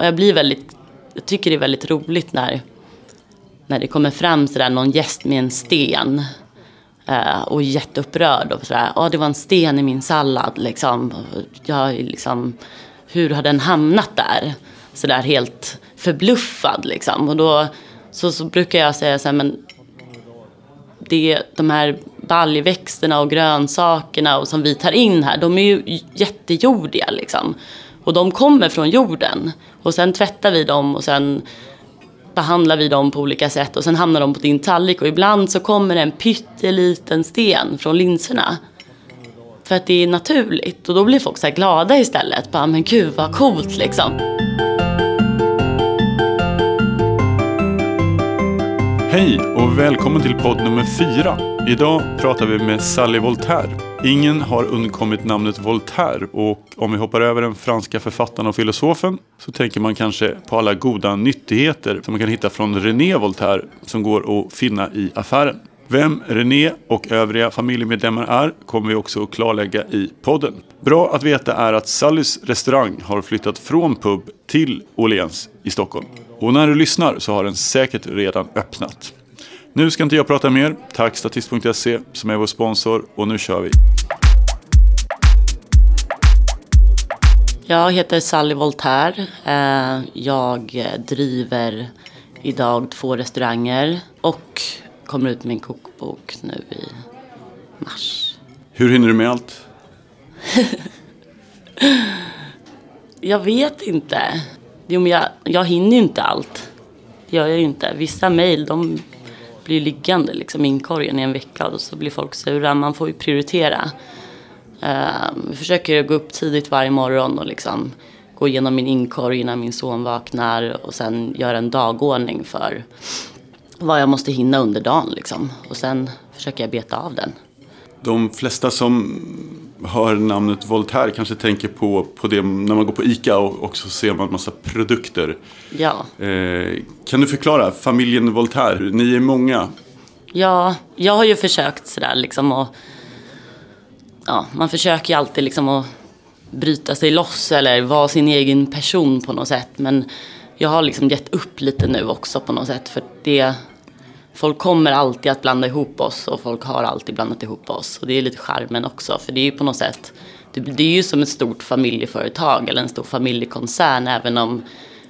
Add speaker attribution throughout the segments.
Speaker 1: Och jag blir väldigt, jag tycker det är väldigt roligt när, när det kommer fram sådär någon gäst med en sten. Eh, och jätteupprörd och sådär, ja oh, det var en sten i min sallad liksom. Jag liksom, hur har den hamnat där? Sådär helt förbluffad liksom. Och då så, så brukar jag säga så här, men det, de här baljväxterna och grönsakerna och som vi tar in här, de är ju jättejordiga liksom. Och de kommer från jorden. Och sen tvättar vi dem och sen behandlar vi dem på olika sätt och sen hamnar de på din tallrik och ibland så kommer en pytteliten sten från linserna. För att det är naturligt och då blir folk så här glada istället. Bara, men gud vad coolt liksom.
Speaker 2: Hej och välkommen till podd nummer fyra. Idag pratar vi med Sally Voltaire. Ingen har undkommit namnet Voltaire och om vi hoppar över den franska författaren och filosofen så tänker man kanske på alla goda nyttigheter som man kan hitta från René Voltaire som går att finna i affären. Vem René och övriga familjemedlemmar är kommer vi också att klarlägga i podden. Bra att veta är att Sallys restaurang har flyttat från pub till Åhléns i Stockholm. Och när du lyssnar så har den säkert redan öppnat. Nu ska inte jag prata mer. Tack Statist.se som är vår sponsor och nu kör vi.
Speaker 1: Jag heter Sally Voltaire. Eh, jag driver idag två restauranger och kommer ut med en kokbok nu i mars.
Speaker 2: Hur hinner du med allt?
Speaker 1: jag vet inte. Jo, men jag, jag hinner ju inte allt. Det gör jag ju inte. Vissa mejl, de blir liggande liksom, i inkorgen i en vecka och så blir folk sura. Man får ju prioritera. Uh, vi försöker gå upp tidigt varje morgon och liksom gå igenom min inkorg innan min son vaknar och sen göra en dagordning för vad jag måste hinna under dagen. Liksom. Och sen försöker jag beta av den.
Speaker 2: De flesta som hör namnet Voltaire kanske tänker på, på det när man går på ICA och, och så ser man en massa produkter.
Speaker 1: Ja.
Speaker 2: Eh, kan du förklara, familjen Voltaire, ni är många.
Speaker 1: Ja, jag har ju försökt sådär liksom och ja, man försöker ju alltid liksom att bryta sig loss eller vara sin egen person på något sätt. Men jag har liksom gett upp lite nu också på något sätt för det folk kommer alltid att blanda ihop oss och folk har alltid blandat ihop oss. Och det är lite charmen också, för det är ju på något sätt, det, det är ju som ett stort familjeföretag eller en stor familjekoncern även om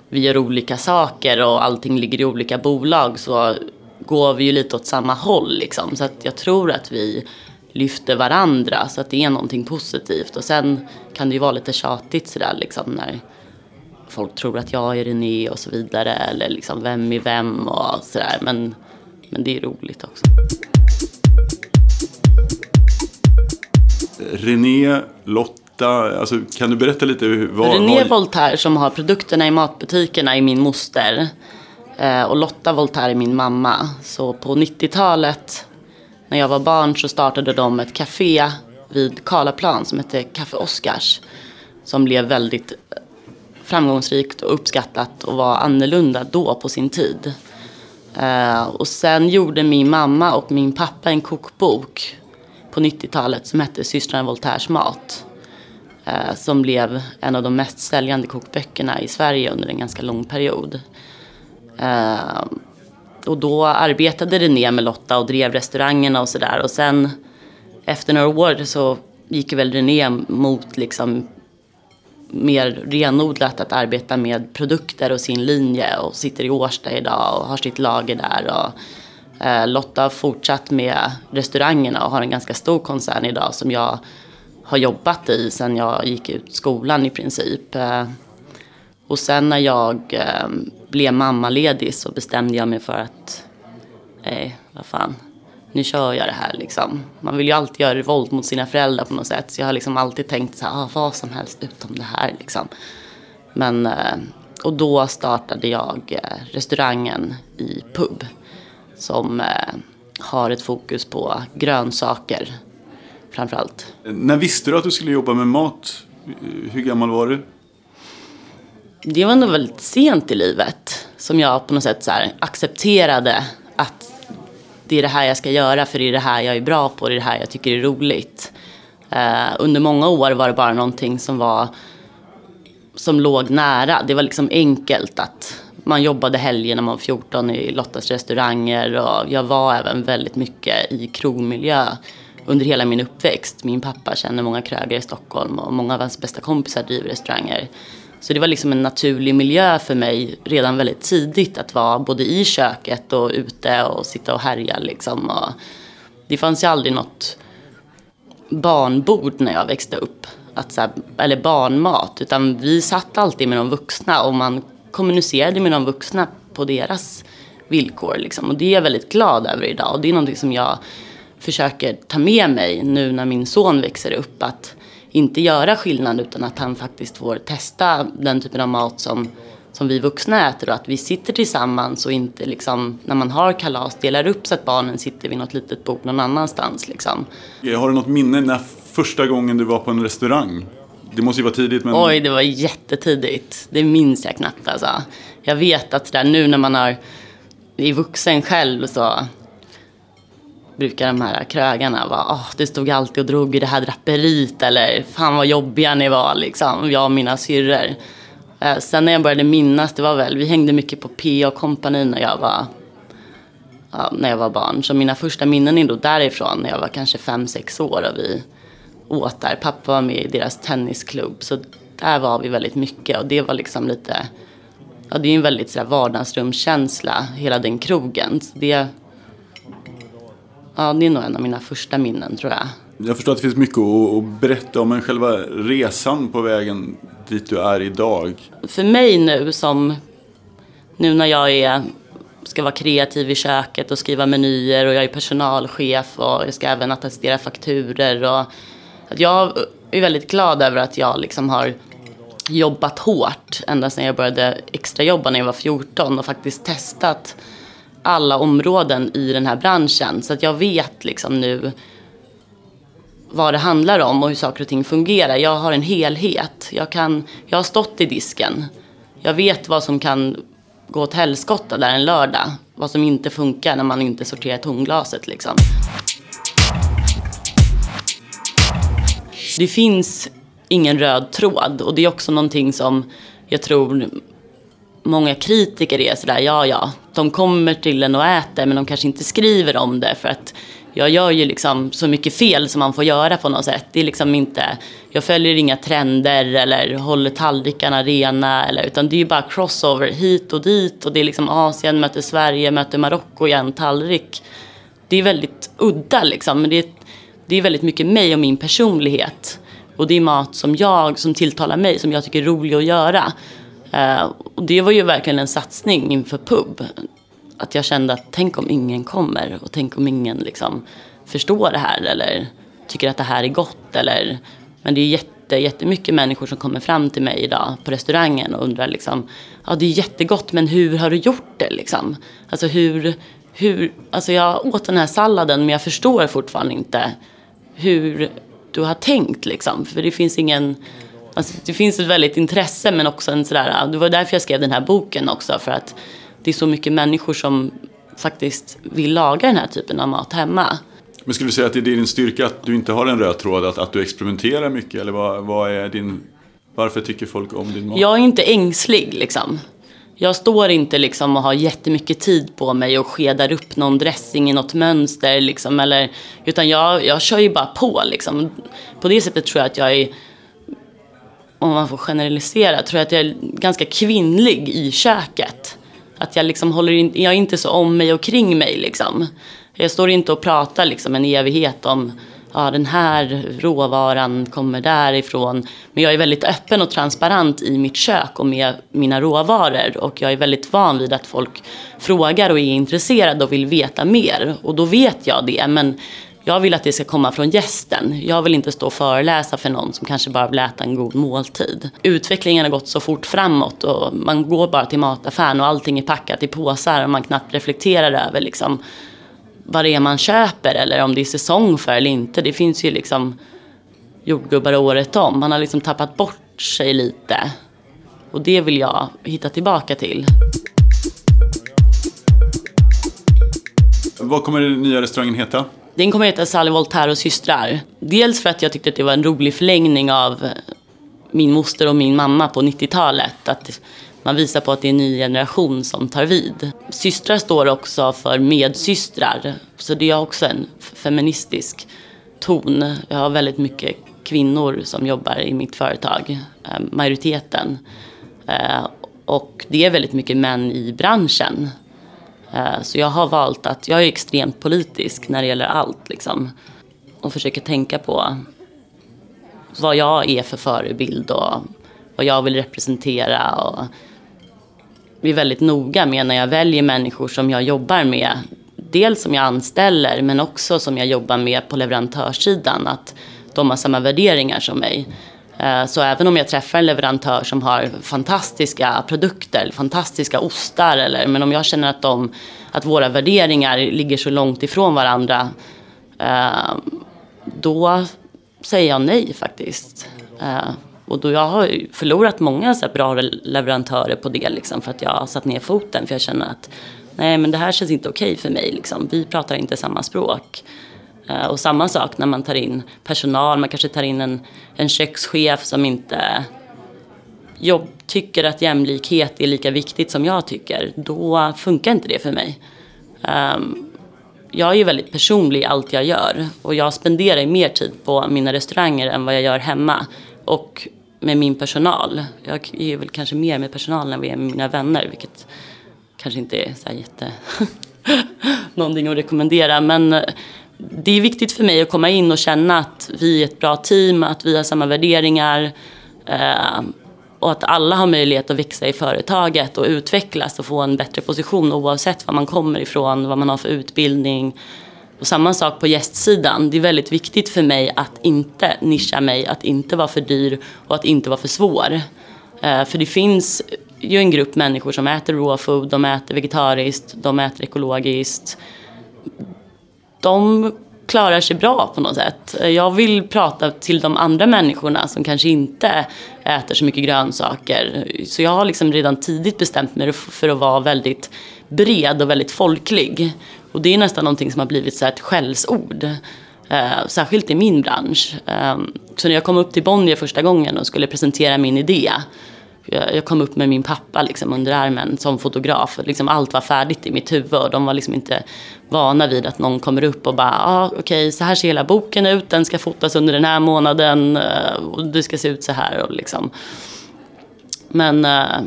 Speaker 1: vi gör olika saker och allting ligger i olika bolag så går vi ju lite åt samma håll liksom. Så att jag tror att vi lyfter varandra så att det är någonting positivt. Och sen kan det ju vara lite tjatigt sådär liksom när folk tror att jag är René och så vidare eller liksom vem är vem och sådär. Men men det är roligt också.
Speaker 2: René, Lotta, alltså, kan du berätta lite?
Speaker 1: Vad, René vad... Voltaire som har produkterna i matbutikerna är min moster. Eh, och Lotta Voltaire är min mamma. Så på 90-talet när jag var barn så startade de ett café vid Karlaplan som hette Café Oscars. Som blev väldigt framgångsrikt och uppskattat och var annorlunda då på sin tid. Uh, och sen gjorde min mamma och min pappa en kokbok på 90-talet som hette Systrarna Voltaires mat. Uh, som blev en av de mest säljande kokböckerna i Sverige under en ganska lång period. Uh, och då arbetade René med Lotta och drev restaurangerna och sådär. Och sen efter några år så gick väl René mot liksom mer renodlat att arbeta med produkter och sin linje och sitter i Årsta idag och har sitt lager där. Och, eh, Lotta har fortsatt med restaurangerna och har en ganska stor koncern idag som jag har jobbat i sedan jag gick ut skolan i princip. Eh, och sen när jag eh, blev mammaledig så bestämde jag mig för att, nej, vad fan, nu kör jag det här liksom. Man vill ju alltid göra revolt mot sina föräldrar på något sätt. Så jag har liksom alltid tänkt så här, ah, vad som helst utom det här liksom. Men, eh, och då startade jag eh, restaurangen i pub. Som eh, har ett fokus på grönsaker framförallt.
Speaker 2: När visste du att du skulle jobba med mat? Hur gammal var du?
Speaker 1: Det var nog väldigt sent i livet som jag på något sätt så accepterade det är det här jag ska göra för det är det här jag är bra på, det är det här jag tycker är roligt. Uh, under många år var det bara någonting som var som låg nära. Det var liksom enkelt att man jobbade helger när man var 14 i Lottas restauranger och jag var även väldigt mycket i krogmiljö under hela min uppväxt. Min pappa känner många krögare i Stockholm och många av hans bästa kompisar driver restauranger. Så det var liksom en naturlig miljö för mig redan väldigt tidigt att vara både i köket och ute och sitta och härja liksom. Och det fanns ju aldrig något barnbord när jag växte upp. Att så här, eller barnmat. Utan vi satt alltid med de vuxna och man kommunicerade med de vuxna på deras villkor. Liksom. Och det är jag väldigt glad över idag. Och det är någonting som jag försöker ta med mig nu när min son växer upp. Att inte göra skillnad utan att han faktiskt får testa den typen av mat som, som vi vuxna äter och att vi sitter tillsammans och inte liksom när man har kalas delar upp så att barnen sitter vid något litet bord någon annanstans liksom.
Speaker 2: Har du något minne när första gången du var på en restaurang? Det måste ju vara tidigt men...
Speaker 1: Oj, det var jättetidigt. Det minns jag knappt alltså. Jag vet att där nu när man har är vuxen själv så brukar de här krögarna vara, oh, du stod alltid och drog i det här draperiet eller fan vad jobbiga ni var liksom, jag och mina syrror. Eh, sen när jag började minnas, det var väl, vi hängde mycket på P.A. kompani när jag var ja, när jag var barn. Så mina första minnen är då därifrån när jag var kanske fem sex år och vi åt där. Pappa var med i deras tennisklubb så där var vi väldigt mycket och det var liksom lite, ja det är en väldigt sådär vardagsrumskänsla hela den krogen. Så det, Ja, det är nog en av mina första minnen tror jag.
Speaker 2: Jag förstår att det finns mycket att berätta om, men själva resan på vägen dit du är idag?
Speaker 1: För mig nu som, nu när jag är, ska vara kreativ i köket och skriva menyer och jag är personalchef och jag ska även attestera fakturer och att jag är väldigt glad över att jag liksom har jobbat hårt ända sedan jag började extrajobba när jag var 14 och faktiskt testat alla områden i den här branschen. Så att jag vet liksom nu vad det handlar om och hur saker och ting fungerar. Jag har en helhet. Jag, kan, jag har stått i disken. Jag vet vad som kan gå åt helskotta där en lördag. Vad som inte funkar när man inte sorterar tomglaset liksom. Det finns ingen röd tråd och det är också någonting som jag tror många kritiker är sådär, ja ja, de kommer till en och äter men de kanske inte skriver om det för att jag gör ju liksom så mycket fel som man får göra på något sätt. Det är liksom inte, jag följer inga trender eller håller tallrikarna rena eller, utan det är ju bara crossover hit och dit och det är liksom Asien möter Sverige, möter Marocko i en tallrik. Det är väldigt udda liksom, men det är, det är väldigt mycket mig och min personlighet. Och det är mat som jag, som tilltalar mig, som jag tycker är rolig att göra. Uh, och det var ju verkligen en satsning inför pub. Att jag kände att tänk om ingen kommer och tänk om ingen liksom förstår det här eller tycker att det här är gott. Eller, men det är jätte, jättemycket människor som kommer fram till mig idag på restaurangen och undrar liksom, ja det är jättegott men hur har du gjort det liksom? Alltså hur, hur, alltså jag åt den här salladen men jag förstår fortfarande inte hur du har tänkt liksom. För det finns ingen Alltså, det finns ett väldigt intresse men också en sådär, det var därför jag skrev den här boken också för att det är så mycket människor som faktiskt vill laga den här typen av mat hemma.
Speaker 2: Men skulle du säga att det är din styrka att du inte har en röd tråd, att, att du experimenterar mycket eller vad, vad är din, varför tycker folk om din mat?
Speaker 1: Jag är inte ängslig liksom. Jag står inte liksom och har jättemycket tid på mig och skedar upp någon dressing i något mönster liksom, eller, utan jag, jag kör ju bara på liksom. På det sättet tror jag att jag är om man får generalisera, tror jag att jag är ganska kvinnlig i köket. Att jag liksom håller in, jag är inte så om mig och kring mig liksom. Jag står inte och pratar liksom en evighet om ja, den här råvaran kommer därifrån. Men jag är väldigt öppen och transparent i mitt kök och med mina råvaror. Och jag är väldigt van vid att folk frågar och är intresserade och vill veta mer. Och då vet jag det. Men jag vill att det ska komma från gästen. Jag vill inte stå och föreläsa för någon som kanske bara vill äta en god måltid. Utvecklingen har gått så fort framåt och man går bara till mataffären och allting är packat i påsar och man knappt reflekterar över liksom vad det är man köper eller om det är säsong för eller inte. Det finns ju liksom jordgubbar året om. Man har liksom tappat bort sig lite. Och det vill jag hitta tillbaka till.
Speaker 2: Vad kommer den nya restaurangen heta?
Speaker 1: Den kommer att heta Sally Voltaire och systrar. Dels för att jag tyckte att det var en rolig förlängning av eh, min moster och min mamma på 90-talet. Att man visar på att det är en ny generation som tar vid. Systrar står också för medsystrar, så det är också en feministisk ton. Jag har väldigt mycket kvinnor som jobbar i mitt företag, eh, majoriteten. Eh, och det är väldigt mycket män i branschen. Eh, så jag har valt att, jag är extremt politisk när det gäller allt liksom. Och försöker tänka på vad jag är för förebild och vad jag vill representera. Och är väldigt noga med när jag väljer människor som jag jobbar med. Dels som jag anställer men också som jag jobbar med på leverantörssidan. Att de har samma värderingar som mig. Eh, så även om jag träffar en leverantör som har fantastiska produkter, fantastiska ostar, eller, men om jag känner att, de, att våra värderingar ligger så långt ifrån varandra, eh, då säger jag nej faktiskt. Eh, och då jag har förlorat många så bra leverantörer på det, liksom, för att jag har satt ner foten, för jag känner att nej, men det här känns inte okej för mig. Liksom. Vi pratar inte samma språk. Eh, och samma sak när man tar in personal, man kanske tar in en, en kökschef som inte jobb, tycker att jämlikhet är lika viktigt som jag tycker. Då funkar inte det för mig. Um, jag är ju väldigt personlig i allt jag gör och jag spenderar mer tid på mina restauranger än vad jag gör hemma. Och med min personal. Jag är väl kanske mer med personalen än med mina vänner vilket kanske inte är så här jätte någonting att rekommendera men eh, det är viktigt för mig att komma in och känna att vi är ett bra team, att vi har samma värderingar eh, och att alla har möjlighet att växa i företaget och utvecklas och få en bättre position oavsett var man kommer ifrån, vad man har för utbildning. Och samma sak på gästsidan. Det är väldigt viktigt för mig att inte nischa mig, att inte vara för dyr och att inte vara för svår. Eh, för det finns ju en grupp människor som äter raw food, de äter vegetariskt, de äter ekologiskt de klarar sig bra på något sätt. Jag vill prata till de andra människorna som kanske inte äter så mycket grönsaker. Så jag har liksom redan tidigt bestämt mig för att vara väldigt bred och väldigt folklig. Och det är nästan någonting som har blivit så ett skällsord. Eh, särskilt i min bransch. Eh, så när jag kom upp till Bonnier första gången och skulle presentera min idé jag kom upp med min pappa liksom under armen som fotograf. Liksom allt var färdigt i mitt huvud och de var liksom inte vana vid att någon kommer upp och bara, ah, okej, okay, så här ser hela boken ut, den ska fotas under den här månaden eh, och det ska se ut så här. Och liksom. Men eh,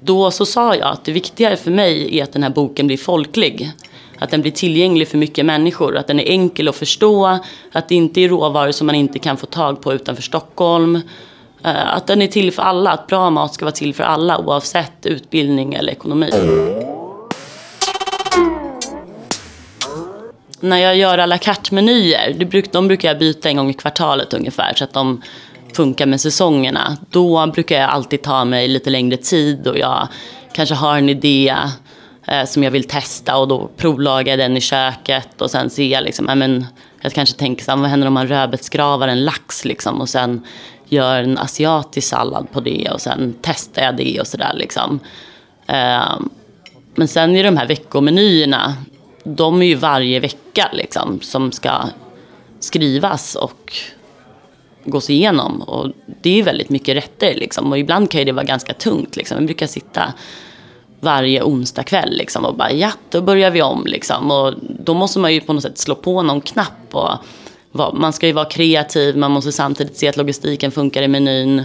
Speaker 1: då så sa jag att det viktiga för mig är att den här boken blir folklig. Att den blir tillgänglig för mycket människor, att den är enkel att förstå, att det inte är råvaror som man inte kan få tag på utanför Stockholm. Eh, att den är till för alla, att bra mat ska vara till för alla oavsett utbildning eller ekonomi. När jag gör à la carte-menyer, de brukar jag byta en gång i kvartalet ungefär så att de funkar med säsongerna. Då brukar jag alltid ta mig lite längre tid och jag kanske har en idé eh, som jag vill testa och då provlagar jag den i köket och sen ser jag liksom, men, jag kanske tänker så här, vad händer om man rödbetsgravar en lax liksom och sen gör en asiatisk sallad på det och sen testar jag det och sådär liksom. Eh, men sen är de här veckomenyerna, de är ju varje vecka liksom som ska skrivas och gås igenom. Och det är väldigt mycket rätter liksom. Och ibland kan det vara ganska tungt liksom. Jag brukar sitta varje onsdag kväll liksom och bara ja, då börjar vi om liksom. Och då måste man ju på något sätt slå på någon knapp och man ska ju vara kreativ, man måste samtidigt se att logistiken funkar i menyn.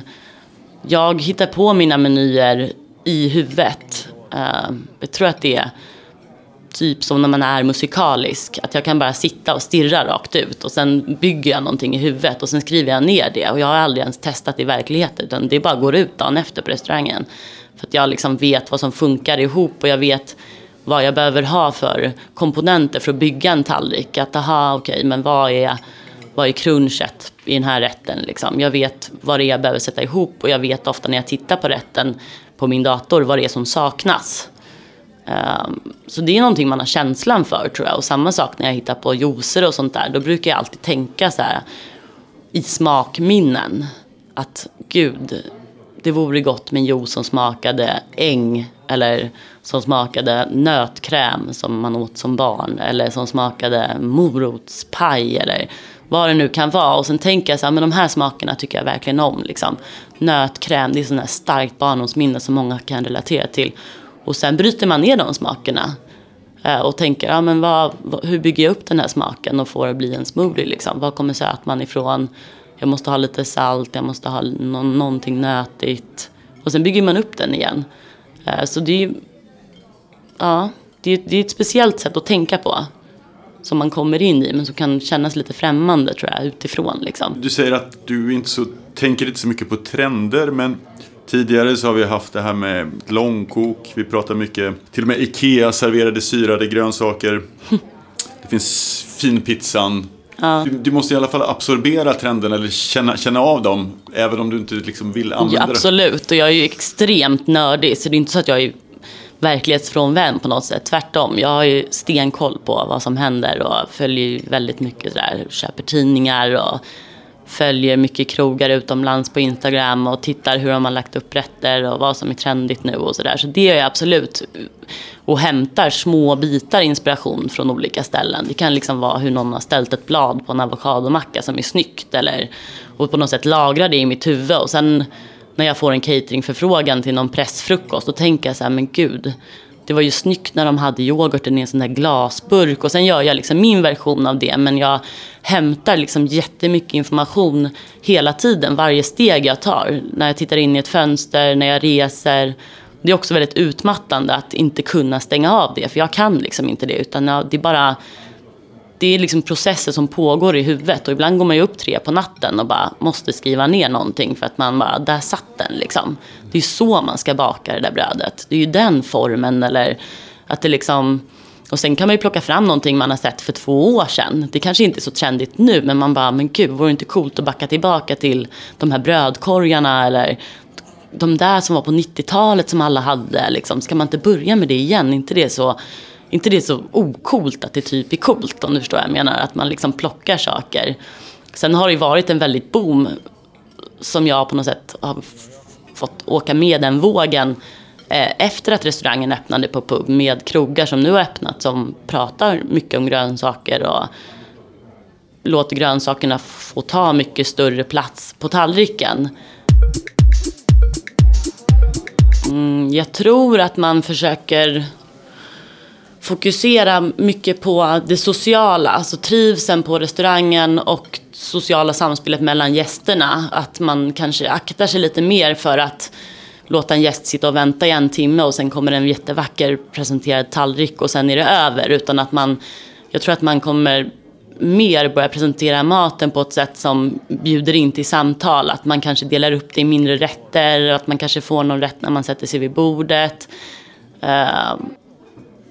Speaker 1: Jag hittar på mina menyer i huvudet. Uh, jag tror att det är typ som när man är musikalisk. Att jag kan bara sitta och stirra rakt ut och sen bygger jag någonting i huvudet och sen skriver jag ner det. Och jag har aldrig ens testat det i verkligheten utan det bara går ut dagen efter på restaurangen. För att jag liksom vet vad som funkar ihop och jag vet vad jag behöver ha för komponenter för att bygga en tallrik. Att aha, okej, okay, men vad är vad är crunchet i den här rätten? Liksom. Jag vet vad det är jag behöver sätta ihop och jag vet ofta när jag tittar på rätten på min dator vad det är som saknas. Um, så det är någonting man har känslan för tror jag. Och samma sak när jag hittar på juicer och sånt där. Då brukar jag alltid tänka så här i smakminnen. Att gud, det vore gott med en juice som smakade äng eller som smakade nötkräm som man åt som barn eller som smakade morotspaj eller vad det nu kan vara. Och sen tänker jag så här, men de här smakerna tycker jag verkligen om. Liksom. Nötkräm, det är sådana här starkt barndomsminne som många kan relatera till. Och sen bryter man ner de smakerna. Eh, och tänker, ja, men vad, hur bygger jag upp den här smaken och får det bli en smoothie? Liksom? Var kommer sötman ifrån? Jag måste ha lite salt, jag måste ha no någonting nötigt. Och sen bygger man upp den igen. Eh, så det är ju ja, det är, det är ett speciellt sätt att tänka på. Som man kommer in i men som kan kännas lite främmande tror jag utifrån. Liksom.
Speaker 2: Du säger att du inte så, tänker inte så mycket på trender men Tidigare så har vi haft det här med långkok. Vi pratar mycket, till och med Ikea serverade syrade grönsaker. Det finns finpizzan. Ja. Du, du, måste i alla fall absorbera trenden eller känna, känna av dem. Även om du inte liksom vill använda
Speaker 1: ja, absolut. och jag är ju extremt nördig. Så det är inte så att jag är verklighetsfrånvänd på något sätt. Tvärtom, jag har ju stenkoll på vad som händer och följer väldigt mycket där. Köper tidningar och följer mycket krogar utomlands på Instagram och tittar hur de har lagt upp rätter och vad som är trendigt nu och sådär. Så det gör jag absolut. Och hämtar små bitar inspiration från olika ställen. Det kan liksom vara hur någon har ställt ett blad på en avokadomacka som är snyggt eller och på något sätt lagra det i mitt huvud och sen när jag får en cateringförfrågan till någon pressfrukost då tänker jag så här, men gud det var ju snyggt när de hade yoghurten i en sån där glasburk. Och sen gör jag liksom min version av det. Men jag hämtar liksom jättemycket information hela tiden, varje steg jag tar. När jag tittar in i ett fönster, när jag reser. Det är också väldigt utmattande att inte kunna stänga av det. För jag kan liksom inte det. Utan jag, det är bara det är liksom processer som pågår i huvudet och ibland går man ju upp tre på natten och bara måste skriva ner någonting för att man bara, där satt den liksom. Det är så man ska baka det där brödet. Det är ju den formen eller att det liksom och sen kan man ju plocka fram någonting man har sett för två år sedan. Det kanske inte är så trendigt nu men man bara, men gud, vore det inte coolt att backa tillbaka till de här brödkorgarna eller de där som var på 90-talet som alla hade. Liksom. Ska man inte börja med det igen? inte det så inte det är så okult att det typ är coolt om du förstår vad jag menar. Att man liksom plockar saker. Sen har det ju varit en väldigt boom som jag på något sätt har fått åka med den vågen eh, efter att restaurangen öppnade på pub med krogar som nu har öppnat som pratar mycket om grönsaker och låter grönsakerna få ta mycket större plats på tallriken. Mm, jag tror att man försöker fokusera mycket på det sociala, alltså trivseln på restaurangen och sociala samspelet mellan gästerna. Att man kanske aktar sig lite mer för att låta en gäst sitta och vänta i en timme och sen kommer en jättevacker presenterad tallrik och sen är det över. Utan att man, jag tror att man kommer mer börja presentera maten på ett sätt som bjuder in till samtal. Att man kanske delar upp det i mindre rätter, att man kanske får någon rätt när man sätter sig vid bordet. Ehm,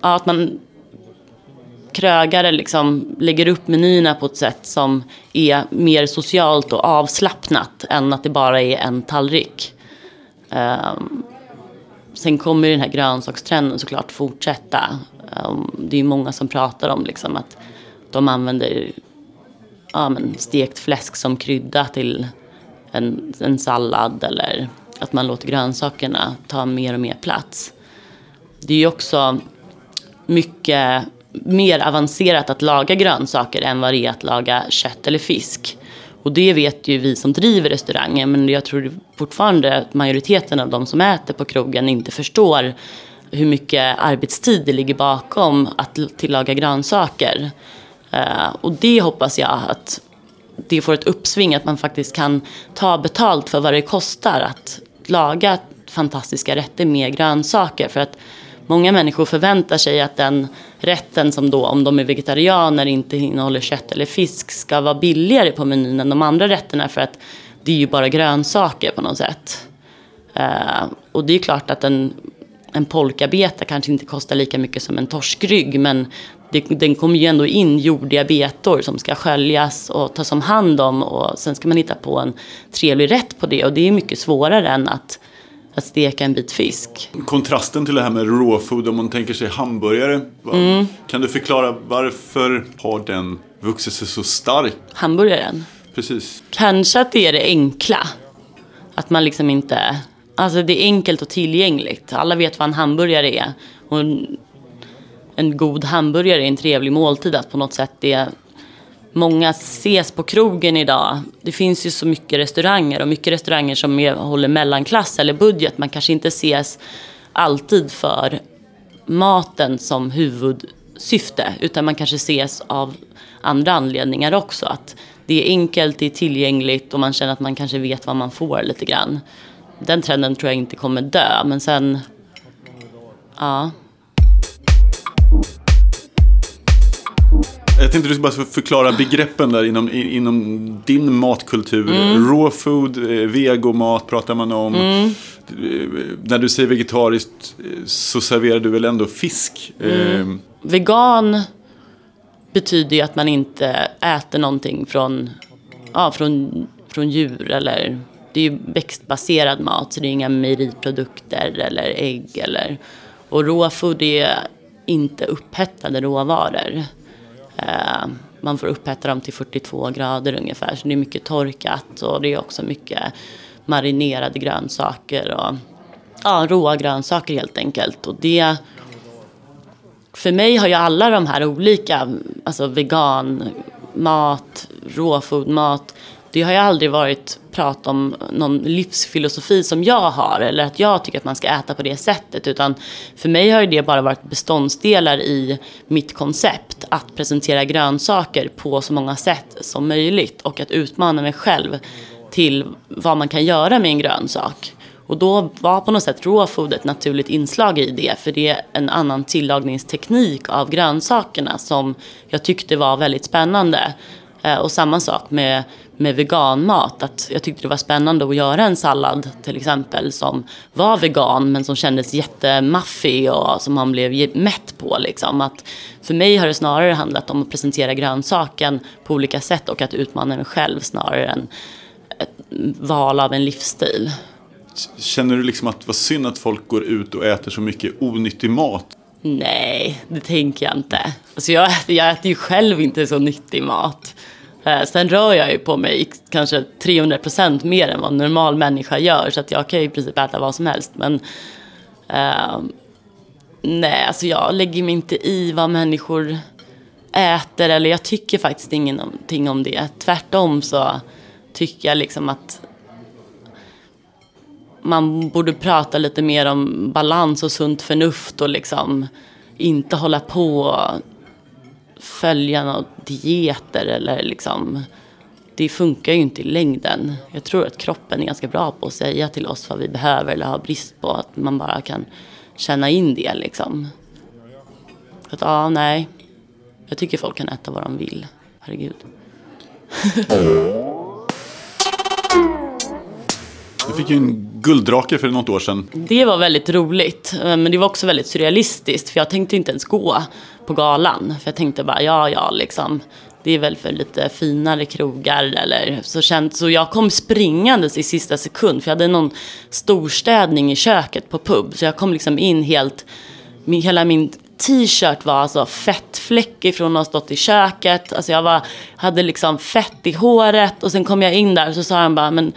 Speaker 1: Ja, att man krögare liksom lägger upp menyerna på ett sätt som är mer socialt och avslappnat än att det bara är en tallrik. Um, sen kommer den här grönsakstrenden såklart fortsätta. Um, det är många som pratar om liksom att de använder ja, men stekt fläsk som krydda till en, en sallad eller att man låter grönsakerna ta mer och mer plats. Det är ju också mycket mer avancerat att laga grönsaker än vad det är att laga kött eller fisk. Och det vet ju vi som driver restaurangen men jag tror fortfarande att majoriteten av de som äter på krogen inte förstår hur mycket arbetstid det ligger bakom att tillaga grönsaker. Eh, och det hoppas jag att det får ett uppsving, att man faktiskt kan ta betalt för vad det kostar att laga fantastiska rätter med grönsaker. För att många människor förväntar sig att den rätten som då, om de är vegetarianer, inte innehåller kött eller fisk ska vara billigare på menyn än de andra rätterna för att det är ju bara grönsaker på något sätt. Uh, och det är klart att en, en polkabeta kanske inte kostar lika mycket som en torskrygg men det, den kommer ju ändå in jordiga betor som ska sköljas och tas om hand om och sen ska man hitta på en trevlig rätt på det och det är mycket svårare än att att steka en bit fisk.
Speaker 2: Kontrasten till det här med raw food, om man tänker sig hamburgare. Mm. Kan du förklara varför har den vuxit sig så stark?
Speaker 1: Hamburgaren?
Speaker 2: Precis.
Speaker 1: Kanske att det är det enkla. Att man liksom inte... Alltså det är enkelt och tillgängligt. Alla vet vad en hamburgare är. Och en, god hamburgare är en trevlig måltid. Att på något sätt det många ses på krogen idag. Det finns ju så mycket restauranger och mycket restauranger som är, håller mellanklass eller budget. Man kanske inte ses alltid för maten som huvudsyfte utan man kanske ses av andra anledningar också. Att det är enkelt, det är tillgängligt och man känner att man kanske vet vad man får lite grann. Den trenden tror jag inte kommer dö men sen, ja.
Speaker 2: Jag tänkte du bara förklara begreppen där inom, inom din matkultur. Mm. Raw food, eh, vegomat pratar man om. Mm. När du säger vegetariskt eh, så serverar du väl ändå fisk? Mm.
Speaker 1: Eh. Vegan betyder ju att man inte äter någonting från, ja, från, från djur eller det är ju växtbaserad mat så det är inga mejeriprodukter eller ägg eller och råfood är inte upphettade råvaror. Eh, man får upphetta dem till 42 grader ungefär så det är mycket torkat och det är också mycket marinerade grönsaker och ja, råa grönsaker helt enkelt. Och det, för mig har ju alla de här olika, alltså vegan, mat, råfodmat, det har ju aldrig varit prat om någon livsfilosofi som jag har eller att jag tycker att man ska äta på det sättet utan för mig har det bara varit beståndsdelar i mitt koncept att presentera grönsaker på så många sätt som möjligt och att utmana mig själv till vad man kan göra med en grönsak. Och då var på något sätt råfod ett naturligt inslag i det för det är en annan tillagningsteknik av grönsakerna som jag tyckte var väldigt spännande. Eh, och samma sak med, med veganmat. Att jag tyckte det var spännande att göra en sallad till exempel som var vegan men som kändes jättemaffig och som man blev mätt på. Liksom. Att för mig har det snarare handlat om att presentera grönsaken på olika sätt och att utmana mig själv snarare än ett val av en livsstil.
Speaker 2: Känner du liksom att det var synd att folk går ut och äter så mycket onyttig mat?
Speaker 1: Nej, det tänker jag inte. Alltså jag, äter, jag äter ju själv inte så nyttig mat. Eh, sen rör jag ju på mig kanske 300 procent mer än vad en normal människa gör. Så att jag kan ju i princip äta vad som helst. Men eh, nej, alltså jag lägger mig inte i vad människor äter. Eller jag tycker faktiskt ingenting om det. Tvärtom så tycker jag liksom att man borde prata lite mer om balans och sunt förnuft och liksom inte hålla på och följa några dieter eller liksom det funkar ju inte i längden. Jag tror att kroppen är ganska bra på att säga till oss vad vi behöver eller har brist på. Att man bara kan känna in det liksom. Att ja, nej. Jag tycker folk kan äta vad de vill. Herregud.
Speaker 2: Du fick ju en gulddrake för något år sedan.
Speaker 1: Det var väldigt roligt. Eh, men det var också väldigt surrealistiskt. För jag tänkte inte ens gå på galan. För jag tänkte bara, ja, ja, liksom. Det är väl för lite finare krogar eller så känt. Så jag kom springandes i sista sekund. För jag hade någon storstädning i köket på pub. Så jag kom liksom in helt, hela min t-shirt var alltså fettfläckig från att ha stått i köket. Alltså jag var, hade liksom fett i håret. Och sen kom jag in där och så sa han bara, men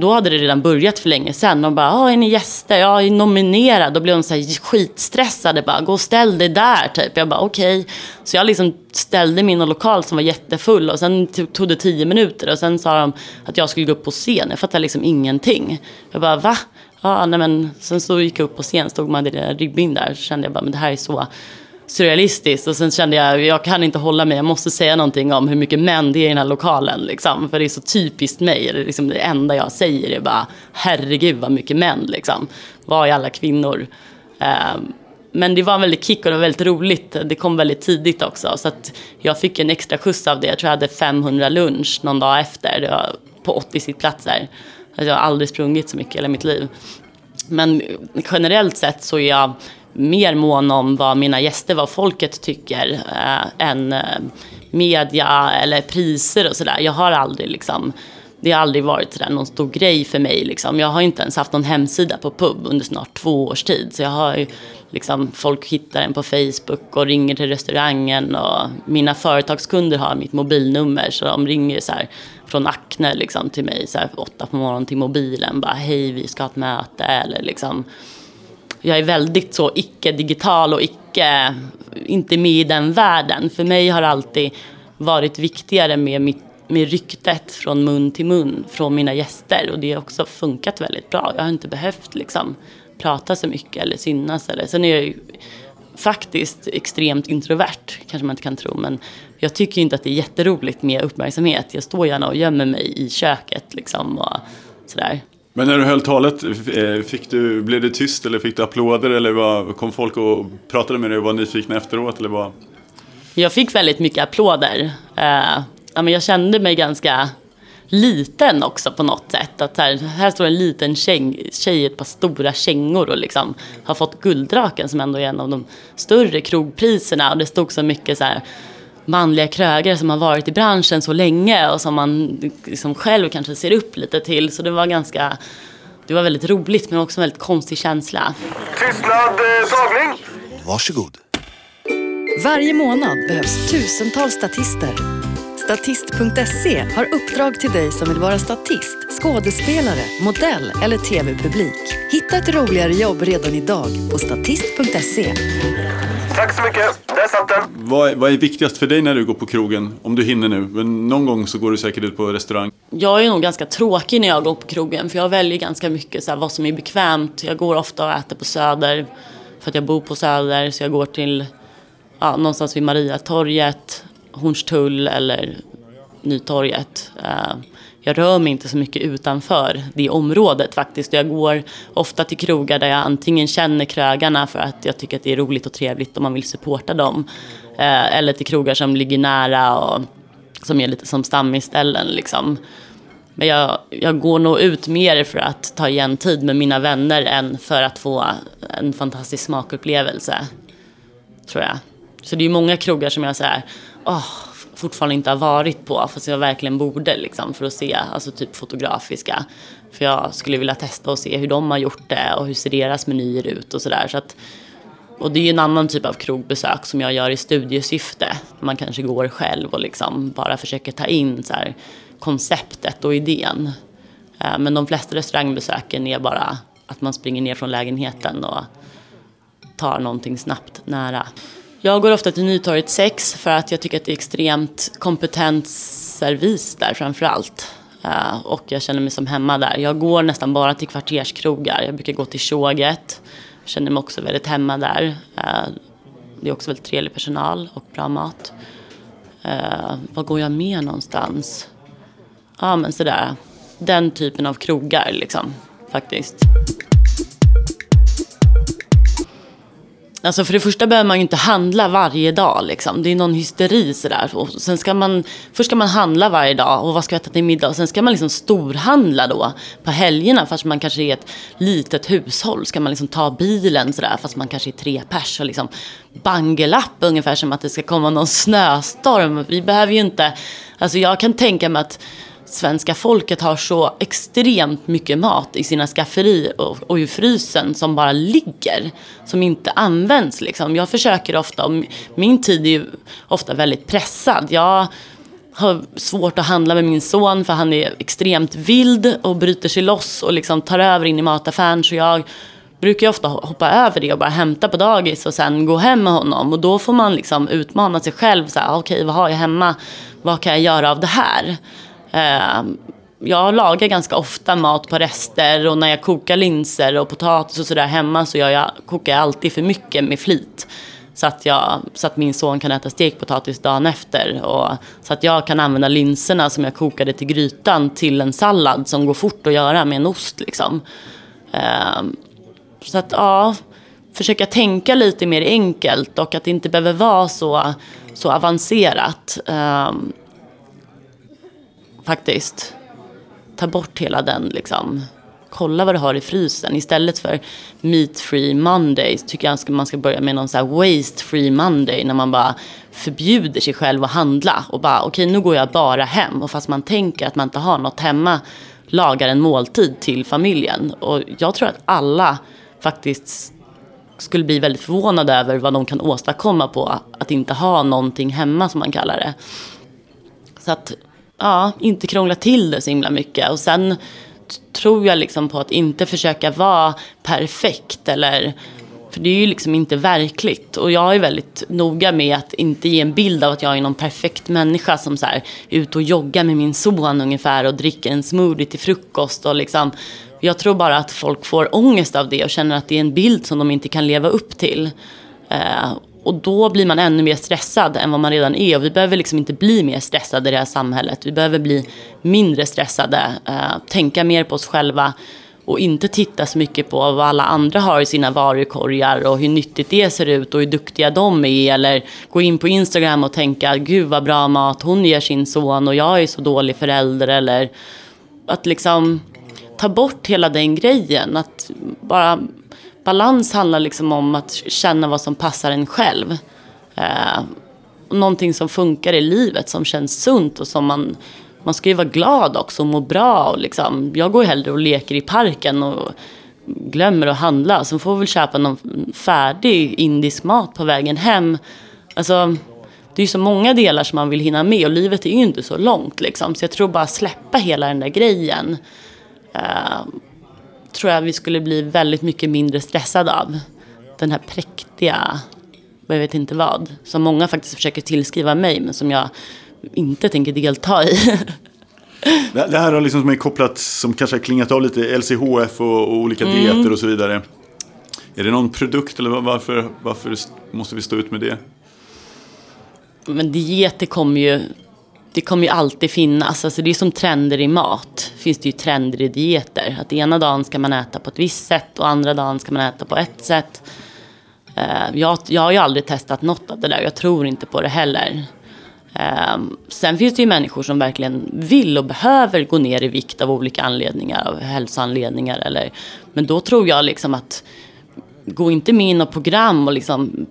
Speaker 1: då hade det redan börjat för länge sedan. De bara, ah, är ni gäster? Jag är nominerad. Då blev de så här skitstressade. Bara, Gå och ställ dig där. Typ. Jag bara, okej. Okay. Så jag liksom ställde min lokal som var jättefull. Och sen tog det tio minuter. Och sen sa de att jag skulle gå upp på scen. Jag fattade liksom ingenting. Jag bara, va? Ja, nej men. Sen så gick jag upp på scen. Stod Magdalena ribban där. Så kände jag bara, men det här är så surrealistiskt. Och sen kände jag, jag kan inte hålla mig, jag måste säga någonting om hur mycket män det är i den här lokalen. Liksom. För det är så typiskt mig. Det, är liksom det enda jag säger är bara, herregud vad mycket män. Liksom. Var är alla kvinnor? Ehm, men det var en väldigt kick och det var väldigt roligt. Det kom väldigt tidigt också. Så att jag fick en extra skjuts av det. Jag tror jag hade 500 lunch någon dag efter. Det var på 80 sittplatser. Alltså jag har aldrig sprungit så mycket i hela mitt liv. Men generellt sett så är jag mer mån om vad mina gäster, vad folket tycker eh, än eh, media eller priser och sådär. Jag har aldrig liksom det har aldrig varit sådär någon stor grej för mig. Liksom. Jag har inte ens haft någon hemsida på pub under snart två års tid. Så jag har ju, liksom, folk hittar den på Facebook och ringer till restaurangen. Och mina företagskunder har mitt mobilnummer så de ringer så här, från Acne liksom, till mig så här, åtta på morgonen till mobilen. Bara hej vi ska ha ett möte eller liksom jag är väldigt så icke-digital och icke, inte med i den världen. För mig har alltid varit viktigare med, mitt, med ryktet från mun till mun från mina gäster. Och det har också funkat väldigt bra. Jag har inte behövt liksom prata så mycket eller synas. Eller. Sen är jag ju faktiskt extremt introvert, kanske man inte kan tro. Men jag tycker inte att det är jätteroligt med uppmärksamhet. Jag står gärna och gömmer mig i köket liksom och sådär.
Speaker 2: Men när du höll talet, eh, fick du, blev det tyst eller fick du applåder eller var, kom folk och pratade med dig och var nyfikna efteråt? Eller var...
Speaker 1: Jag fick väldigt mycket applåder. Uh, ja, men jag kände mig ganska liten också på något sätt. Att här, här står en liten tjej, tjej i ett par stora kängor och liksom har fått Gulddraken som ändå är en av de större krogpriserna. Och det stod så mycket så här manliga krögare som har varit i branschen så länge och som man liksom själv kanske ser upp lite till. Så det var ganska, det var väldigt roligt men också en väldigt konstig känsla.
Speaker 3: Tystnad, eh, tagning!
Speaker 4: Varsågod.
Speaker 5: Varje månad behövs tusentals statister. Statist.se har uppdrag till dig som vill vara statist, skådespelare, modell eller tv-publik. Hitta ett roligare jobb redan idag på statist.se.
Speaker 3: Tack så mycket. Där satt den.
Speaker 2: Vad, vad är viktigast för dig när du går på krogen? Om du hinner nu. Men någon gång så går du säkert ut på restaurang.
Speaker 1: Jag är nog ganska tråkig när jag går på krogen för jag väljer ganska mycket så här, vad som är bekvämt. Jag går ofta och äter på Söder för att jag bor på Söder så jag går till ja, någonstans vid Mariatorget, Hornstull eller Nytorget. Eh, jag rör mig inte så mycket utanför det området faktiskt. Jag går ofta till krogar där jag antingen känner krögarna för att jag tycker att det är roligt och trevligt och man vill supporta dem. Eh, eller till krogar som ligger nära och som är lite som stammisställen liksom. Men jag, jag går nog ut mer för att ta igen tid med mina vänner än för att få en fantastisk smakupplevelse. Tror jag. Så det är många krogar som jag säger, oh, fortfarande inte har varit på fast jag verkligen borde liksom, för att se, alltså typ fotografiska. För jag skulle vilja testa och se hur de har gjort det och hur ser deras menyer ut och sådär. Så att, och det är ju en annan typ av krogbesök som jag gör i studiesyfte. Man kanske går själv och liksom bara försöker ta in så här, konceptet och idén. Eh, men de flesta restaurangbesöken är bara att man springer ner från lägenheten och tar någonting snabbt nära. Jag går ofta till Nytorget 6 för att jag tycker att det är extremt kompetent servis där framför allt. Uh, eh, och jag känner mig som hemma där. Jag går nästan bara till kvarterskrogar. Jag brukar gå till Tjoget. Jag känner mig också väldigt hemma där. Uh, det är också väldigt trevlig personal och bra mat. Eh, uh, var går jag mer någonstans? Ja, men sådär. Den typen av krogar liksom, faktiskt. Alltså för det första behöver man ju inte handla varje dag. Liksom. Det är någon hysteri sådär. Och sen ska man, först ska man handla varje dag och vad ska jag äta till middag? Och sen ska man liksom storhandla då på helgerna fast man kanske är ett litet hushåll. Ska man liksom ta bilen sådär fast man kanske är tre pers och liksom bangelapp ungefär som att det ska komma någon snöstorm. Vi behöver ju inte, alltså jag kan tänka mig att svenska folket har så extremt mycket mat i sina skafferier och, och i frysen som bara ligger, som inte används. Liksom. Jag försöker ofta, och min tid är ju ofta väldigt pressad. Jag har svårt att handla med min son för han är extremt vild och bryter sig loss och liksom tar över in i mataffären. Så jag brukar ofta hoppa över det och bara hämta på dagis och sen gå hem med honom. Och då får man liksom utmana sig själv. Ah, okej, okay, vad har jag hemma? Vad kan jag göra av det här? Eh, jag lagar ganska ofta mat på rester och när jag kokar linser och potatis och sådär hemma så gör jag, kokar jag alltid för mycket med flit. Så att, jag, så att min son kan äta stekpotatis dagen efter. Och så att jag kan använda linserna som jag kokade till grytan till en sallad som går fort att göra med en ost. Liksom. Ehm, så att ja, försöka tänka lite mer enkelt och att det inte behöver vara så, så avancerat. Ehm, faktiskt. Ta bort hela den liksom. Kolla vad du har i frysen. Istället för meat free monday tycker jag att man ska börja med någon så waste free monday. När man bara förbjuder sig själv att handla. Och bara okej okay, nu går jag bara hem. Och fast man tänker att man inte har något hemma. Lagar en måltid till familjen. Och jag tror att alla faktiskt skulle bli väldigt förvånade över vad de kan åstadkomma på att inte ha någonting hemma som man kallar det. Så att ja, inte krångla till det så himla mycket. Och sen tror jag liksom på att inte försöka vara perfekt eller För det är ju liksom inte verkligt. Och jag är väldigt noga med att inte ge en bild av att jag är någon perfekt människa som så här, är ute och joggar med min son ungefär och dricker en smoothie till frukost. Och liksom, jag tror bara att folk får ångest av det och känner att det är en bild som de inte kan leva upp till. Eh, och då blir man ännu mer stressad än vad man redan är. Och vi behöver liksom inte bli mer stressade i det här samhället. Vi behöver bli mindre stressade, eh, tänka mer på oss själva och inte titta så mycket på vad alla andra har i sina varukorgar och hur nyttigt det ser ut och hur duktiga de är. Eller gå in på Instagram och tänka, gud vad bra mat hon ger sin son och jag är så dålig förälder. Eller att liksom ta bort hela den grejen. Att bara balans handlar liksom om att känna vad som passar en själv. Eh, någonting som funkar i livet, som känns sunt och som man... Man ska ju vara glad också och må bra. Och liksom, jag går hellre och leker i parken och glömmer att handla. Sen får väl köpa någon färdig indisk mat på vägen hem. Alltså, det är ju så många delar som man vill hinna med och livet är ju inte så långt. Liksom. Så jag tror bara släppa hela den där grejen. Eh, tror jag vi skulle bli väldigt mycket mindre stressade av. Den här präktiga, jag vet inte vad, som många faktiskt försöker tillskriva mig men som jag inte tänker delta i.
Speaker 2: Det här har liksom som är kopplat, som kanske har klingat av lite, LCHF och, och olika mm. dieter och så vidare. Är det någon produkt eller varför, varför måste vi stå ut med det?
Speaker 1: Men dieter kommer ju det kommer ju alltid finnas. Alltså det är som trender i mat. finns det ju trender i dieter. Att ena dagen ska man äta på ett visst sätt och andra dagen ska man äta på ett sätt. Eh, jag, jag har ju aldrig testat något av det där. Jag tror inte på det heller. Ehm, sen finns det ju människor som verkligen vill och behöver gå ner i vikt av olika anledningar. Av hälsoanledningar. Eller, men då tror jag liksom att gå inte med i något program och liksom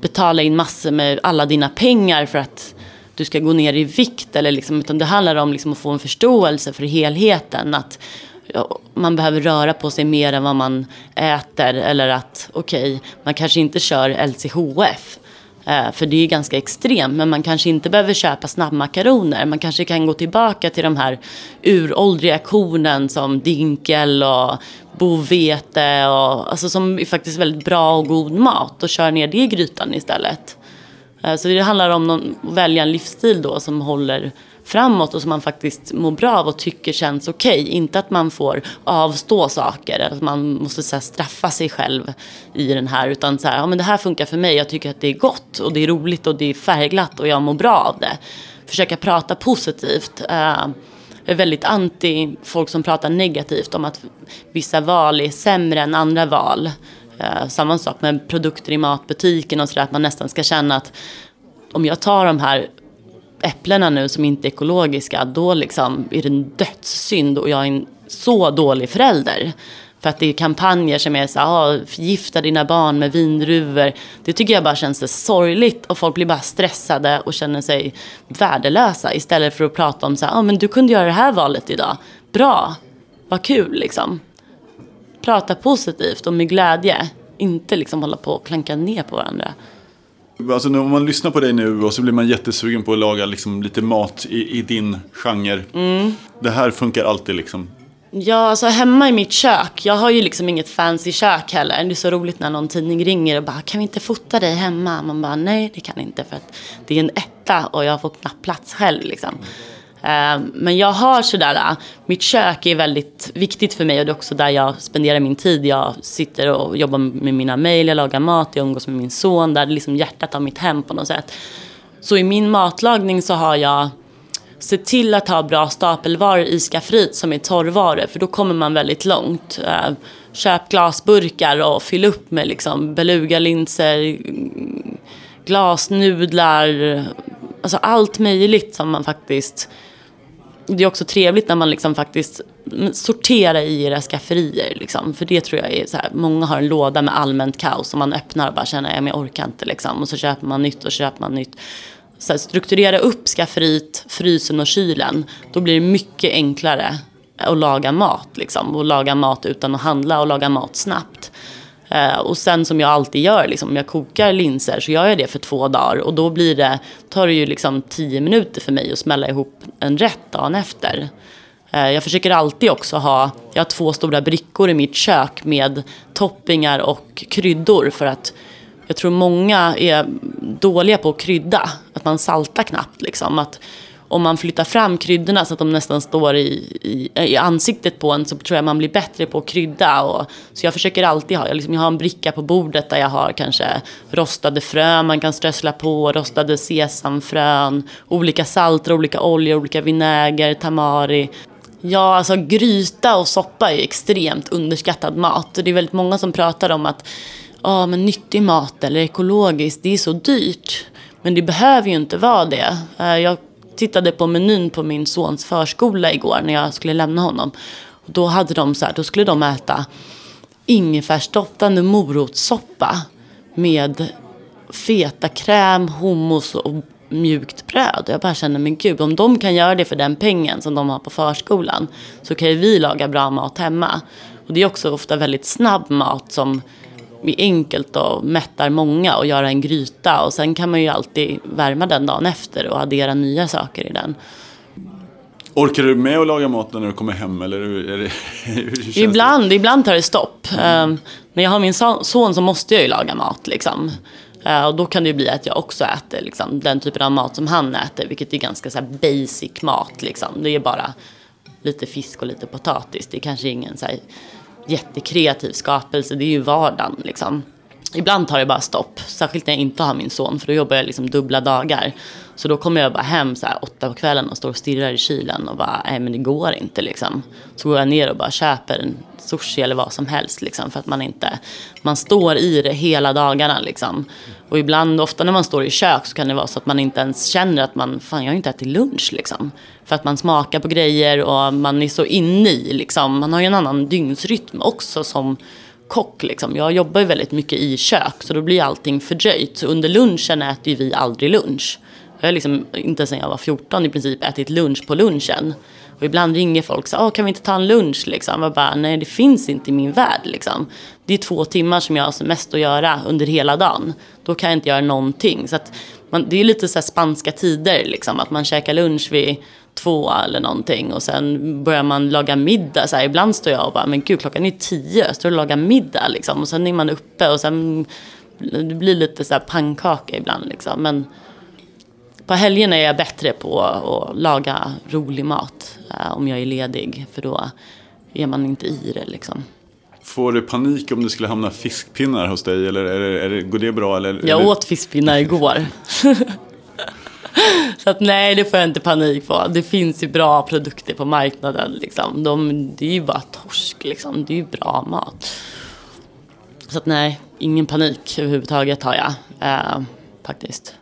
Speaker 1: betala in massor med alla dina pengar för att du ska gå ner i vikt. Eller liksom, utan det handlar om liksom att få en förståelse för helheten. Att man behöver röra på sig mer än vad man äter. Eller att okej, okay, man kanske inte kör LCHF. Eh, för det är ganska extremt. Men man kanske inte behöver köpa snabbmakaroner. Man kanske kan gå tillbaka till de här uråldriga kornen som dinkel och bovete. Och, alltså som är faktiskt väldigt bra och god mat. Och köra ner det i grytan istället. Eh, så det handlar om att välja en livsstil då som håller framåt och som man faktiskt mår bra av och tycker känns okej. Okay. Inte att man får avstå saker, att man måste så här, straffa sig själv i den här. Utan så här, ja men det här funkar för mig, jag tycker att det är gott och det är roligt och det är färgglatt och jag mår bra av det. Försöka prata positivt. Jag är väldigt anti folk som pratar negativt om att vissa val är sämre än andra val. Eh, samma sak med produkter i matbutiken och sådär. Att man nästan ska känna att om jag tar de här äpplena nu som inte är ekologiska. Då liksom är det en dödssynd och jag är en så dålig förälder. För att det är kampanjer som är så här, ah, förgifta dina barn med vindruvor. Det tycker jag bara känns sorgligt och folk blir bara stressade och känner sig värdelösa. Istället för att prata om så här, ah, men du kunde göra det här valet idag. Bra, vad kul liksom prata positivt och med glädje. Inte liksom hålla på och klanka ner på varandra.
Speaker 2: Alltså om man lyssnar på dig nu och så blir man jättesugen på att laga liksom lite mat i, i din genre. Mm. Det här funkar alltid liksom?
Speaker 1: Ja, alltså hemma i mitt kök. Jag har ju liksom inget fancy kök heller. Det är så roligt när någon tidning ringer och bara kan vi inte fota dig hemma? Man bara nej, det kan inte för att det är en etta och jag får knappt plats själv liksom. Eh, Eh, men jag har sådär, eh, mitt kök är väldigt viktigt för mig och det är också där jag spenderar min tid. Jag sitter och jobbar med mina mejl, jag lagar mat, jag umgås med min son. Där är liksom hjärtat av mitt hem på något sätt. Så i min matlagning så har jag sett till att ha bra stapelvaror i skafferiet som är torrvaror för då kommer man väldigt långt. Eh, köp glasburkar och fyll upp med liksom belugalinser, mm, glasnudlar, alltså allt möjligt som man faktiskt det är också trevligt när man liksom faktiskt sorterar i era skafferier. Liksom. För det tror jag är så här, många har en låda med allmänt kaos och man öppnar och bara känner att jag orkar inte. Liksom. Och så köper man nytt och köper man nytt. Så här, strukturera upp skafferiet, frysen och kylen. Då blir det mycket enklare att laga mat. Liksom. Och laga mat utan att handla och laga mat snabbt. Eh, och sen som jag alltid gör, liksom, om jag kokar linser så gör jag det för två dagar. Och då blir det, tar det ju liksom tio minuter för mig att smälla ihop en rätt dagen efter. Eh, jag försöker alltid också ha, jag har två stora brickor i mitt kök med toppingar och kryddor för att jag tror många är dåliga på att krydda. Att man saltar knappt liksom. Att om man flyttar fram kryddorna så att de nästan står i, i, i ansiktet på en så tror jag man blir bättre på att krydda. Och, så jag försöker alltid ha, jag, liksom, jag har en bricka på bordet där jag har kanske rostade frön man kan strössla på, rostade sesamfrön, olika salter, olika oljor, olika vinäger, tamari. Ja, alltså gryta och soppa är extremt underskattad mat. Det är väldigt många som pratar om att ja, men nyttig mat eller ekologiskt, det är så dyrt. Men det behöver ju inte vara det. Eh, jag tittade på menyn på min sons förskola igår när jag skulle lämna honom. Då, hade de så här, då skulle de äta ingefärsdoftande morotssoppa med fetakräm, hummus och mjukt bröd. Jag bara känner, men gud, om de kan göra det för den pengen som de har på förskolan så kan ju vi laga bra mat hemma. Och det är också ofta väldigt snabb mat som enkelt och mättar många och göra en gryta. Och sen kan man ju alltid värma den dagen efter och addera nya saker i den.
Speaker 2: Orkar du med att laga mat när du kommer hem? Eller är det, hur
Speaker 1: ibland, det? ibland tar det stopp. Mm. Um, när jag har min son så måste jag ju laga mat. Liksom. Uh, och då kan det ju bli att jag också äter liksom, den typen av mat som han äter. Vilket är ganska så basic mat. Liksom. Det är bara lite fisk och lite potatis. Det är kanske ingen så här, jättekreativ skapelse. Det är ju vardagen liksom. Ibland tar det bara stopp, särskilt när jag inte har min son för då jobbar jag liksom dubbla dagar. Så då kommer jag bara hem så här åtta på kvällen och står och stirrar i kylen och bara, nej men det går inte liksom. Så går jag ner och bara köper en sushi eller vad som helst liksom för att man inte, man står i det hela dagarna liksom. Och ibland, ofta när man står i kök så kan det vara så att man inte ens känner att man, fan jag har inte ätit lunch liksom. För att man smakar på grejer och man är så inne i liksom, man har ju en annan dygnsrytm också som kock. Liksom. Jag jobbar ju väldigt mycket i kök så då blir allting fördröjt. Så under lunchen äter ju vi aldrig lunch. Jag har liksom inte sen jag var 14 i princip ätit lunch på lunchen. Och ibland ringer folk och ah, säger, kan vi inte ta en lunch liksom? Jag bara, nej det finns inte i min värld liksom. Det är två timmar som jag har som mest att göra under hela dagen. Då kan jag inte göra någonting. Så att man, det är lite så spanska tider liksom. Att man käkar lunch vid två eller någonting och sen börjar man laga middag. Så här, ibland står jag och bara, men gud klockan är tio, jag står och lagar middag liksom. Och sen är man uppe och sen det blir lite så här pannkaka ibland liksom. Men på helgerna är jag bättre på att laga rolig mat eh, om jag är ledig. För då är man inte i det liksom.
Speaker 2: Får du panik om det skulle hamna fiskpinnar hos dig? Eller är det, är det, går det bra? Eller,
Speaker 1: jag åt fiskpinnar igår. Så att nej, det får jag inte panik på. Det finns ju bra produkter på marknaden. Liksom. De, det är ju bara torsk, liksom. det är ju bra mat. Så att nej, ingen panik överhuvudtaget har jag eh, faktiskt.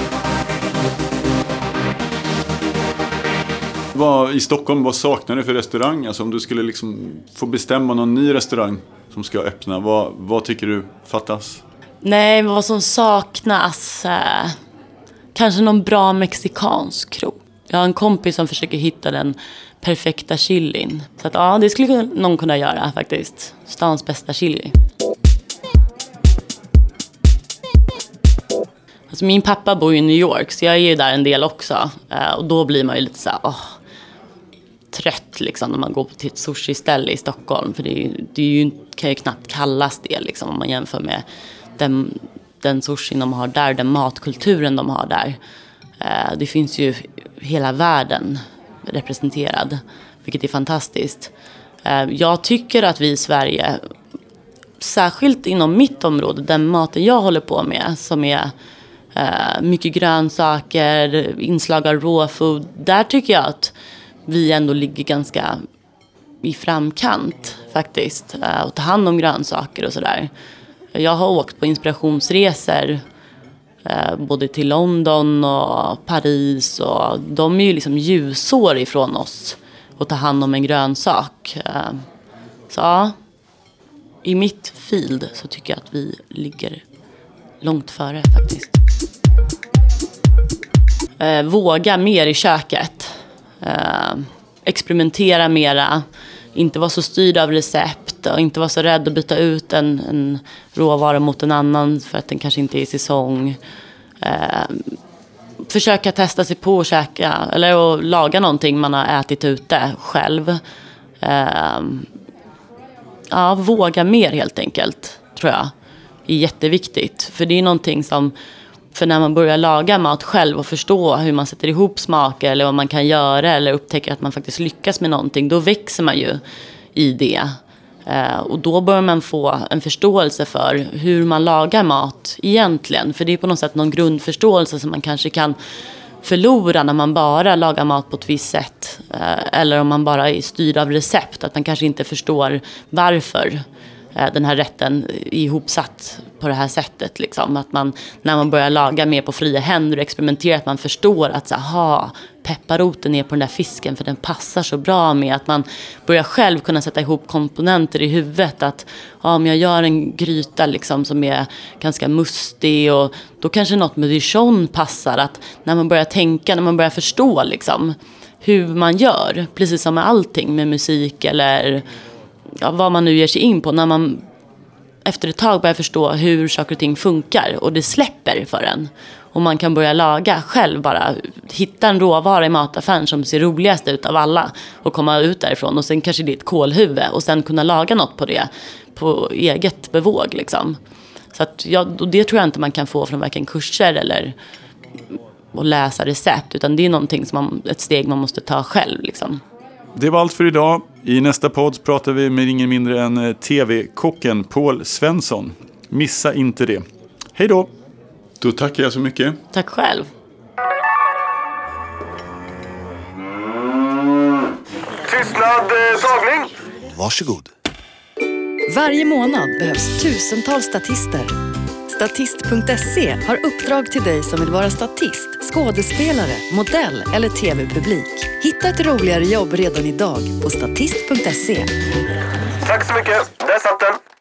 Speaker 2: Vad, I Stockholm, vad saknar du för restaurang? Alltså om du skulle liksom få bestämma någon ny restaurang som ska öppna, vad, vad tycker du fattas?
Speaker 1: Nej, vad som saknas? Eh, kanske någon bra mexikansk krog. Jag har en kompis som försöker hitta den perfekta chilin. Så att, ja, det skulle någon kunna göra faktiskt. Stans bästa chili. Alltså min pappa bor i New York så jag är ju där en del också. Eh, och då blir man ju lite så här, åh, trött liksom när man går till ett sushi-ställe i Stockholm. För det, är ju, det är ju, kan ju knappt kallas det liksom om man jämför med den, den sushin de har där, den matkulturen de har där. Eh, det finns ju hela världen representerad, vilket är fantastiskt. Eh, jag tycker att vi i Sverige, särskilt inom mitt område, den maten jag håller på med, som är eh, mycket grönsaker, inslag av raw food, där tycker jag att vi ändå ligger ganska i framkant faktiskt. Eh, och ta hand om grönsaker och sådär. Jag har åkt på inspirationsresor eh, både till London och Paris. Och de är ju liksom ljusår ifrån oss att ta hand om en grönsak. Eh, så ja, i mitt field så tycker jag att vi ligger långt före faktiskt. Våga mer i köket eh, experimentera mera. Inte vara så styrd av recept och inte vara så rädd att byta ut en, en råvara mot en annan för att den kanske inte är i säsong. Eh, försöka testa sig på att käka eller att laga någonting man har ätit ute själv. Eh, ja, våga mer helt enkelt, tror jag. är jätteviktigt. För det är någonting som, för när man börjar laga mat själv och förstå hur man sätter ihop smaker eller vad man kan göra eller upptäcker att man faktiskt lyckas med någonting, då växer man ju i det. Eh, och då börjar man få en förståelse för hur man lagar mat egentligen. För det är på något sätt någon grundförståelse som man kanske kan förlora när man bara lagar mat på ett visst sätt. Eh, eller om man bara är styrd av recept, att man kanske inte förstår varför Eh, den här rätten är ihopsatt på det här sättet. Liksom. Att man, när man börjar laga mer på fria händer och experimenterar, att man förstår att så, aha, pepparroten är på den där fisken för den passar så bra med att man börjar själv kunna sätta ihop komponenter i huvudet. Att ja, om jag gör en gryta liksom som är ganska mustig och då kanske något med dijon passar. Att när man börjar tänka, när man börjar förstå liksom hur man gör, precis som med allting med musik eller ja, vad man nu ger sig in på. När man efter ett tag börjar förstå hur saker och ting funkar och det släpper för en. Och man kan börja laga själv bara. Hitta en råvara i mataffären som ser roligast ut av alla. Och komma ut därifrån. Och sen kanske det är ett kålhuvud. Och sen kunna laga något på det. På eget bevåg liksom. Så att, ja, det tror jag inte man kan få från varken kurser eller att läsa recept. Utan det är någonting som man, ett steg man måste ta själv liksom.
Speaker 2: Det var allt för idag. I nästa podd pratar vi med ingen mindre än eh, TV-kocken Paul Svensson. Missa inte det. Hej då! Då tackar jag så mycket.
Speaker 1: Tack själv.
Speaker 3: Tystnad, eh, tagning.
Speaker 4: Varsågod.
Speaker 5: Varje månad behövs tusentals statister. Statist.se har uppdrag till dig som vill vara statist, skådespelare, modell eller tv-publik. Hitta ett roligare jobb redan idag på statist.se.
Speaker 3: Tack så mycket. Där satt den.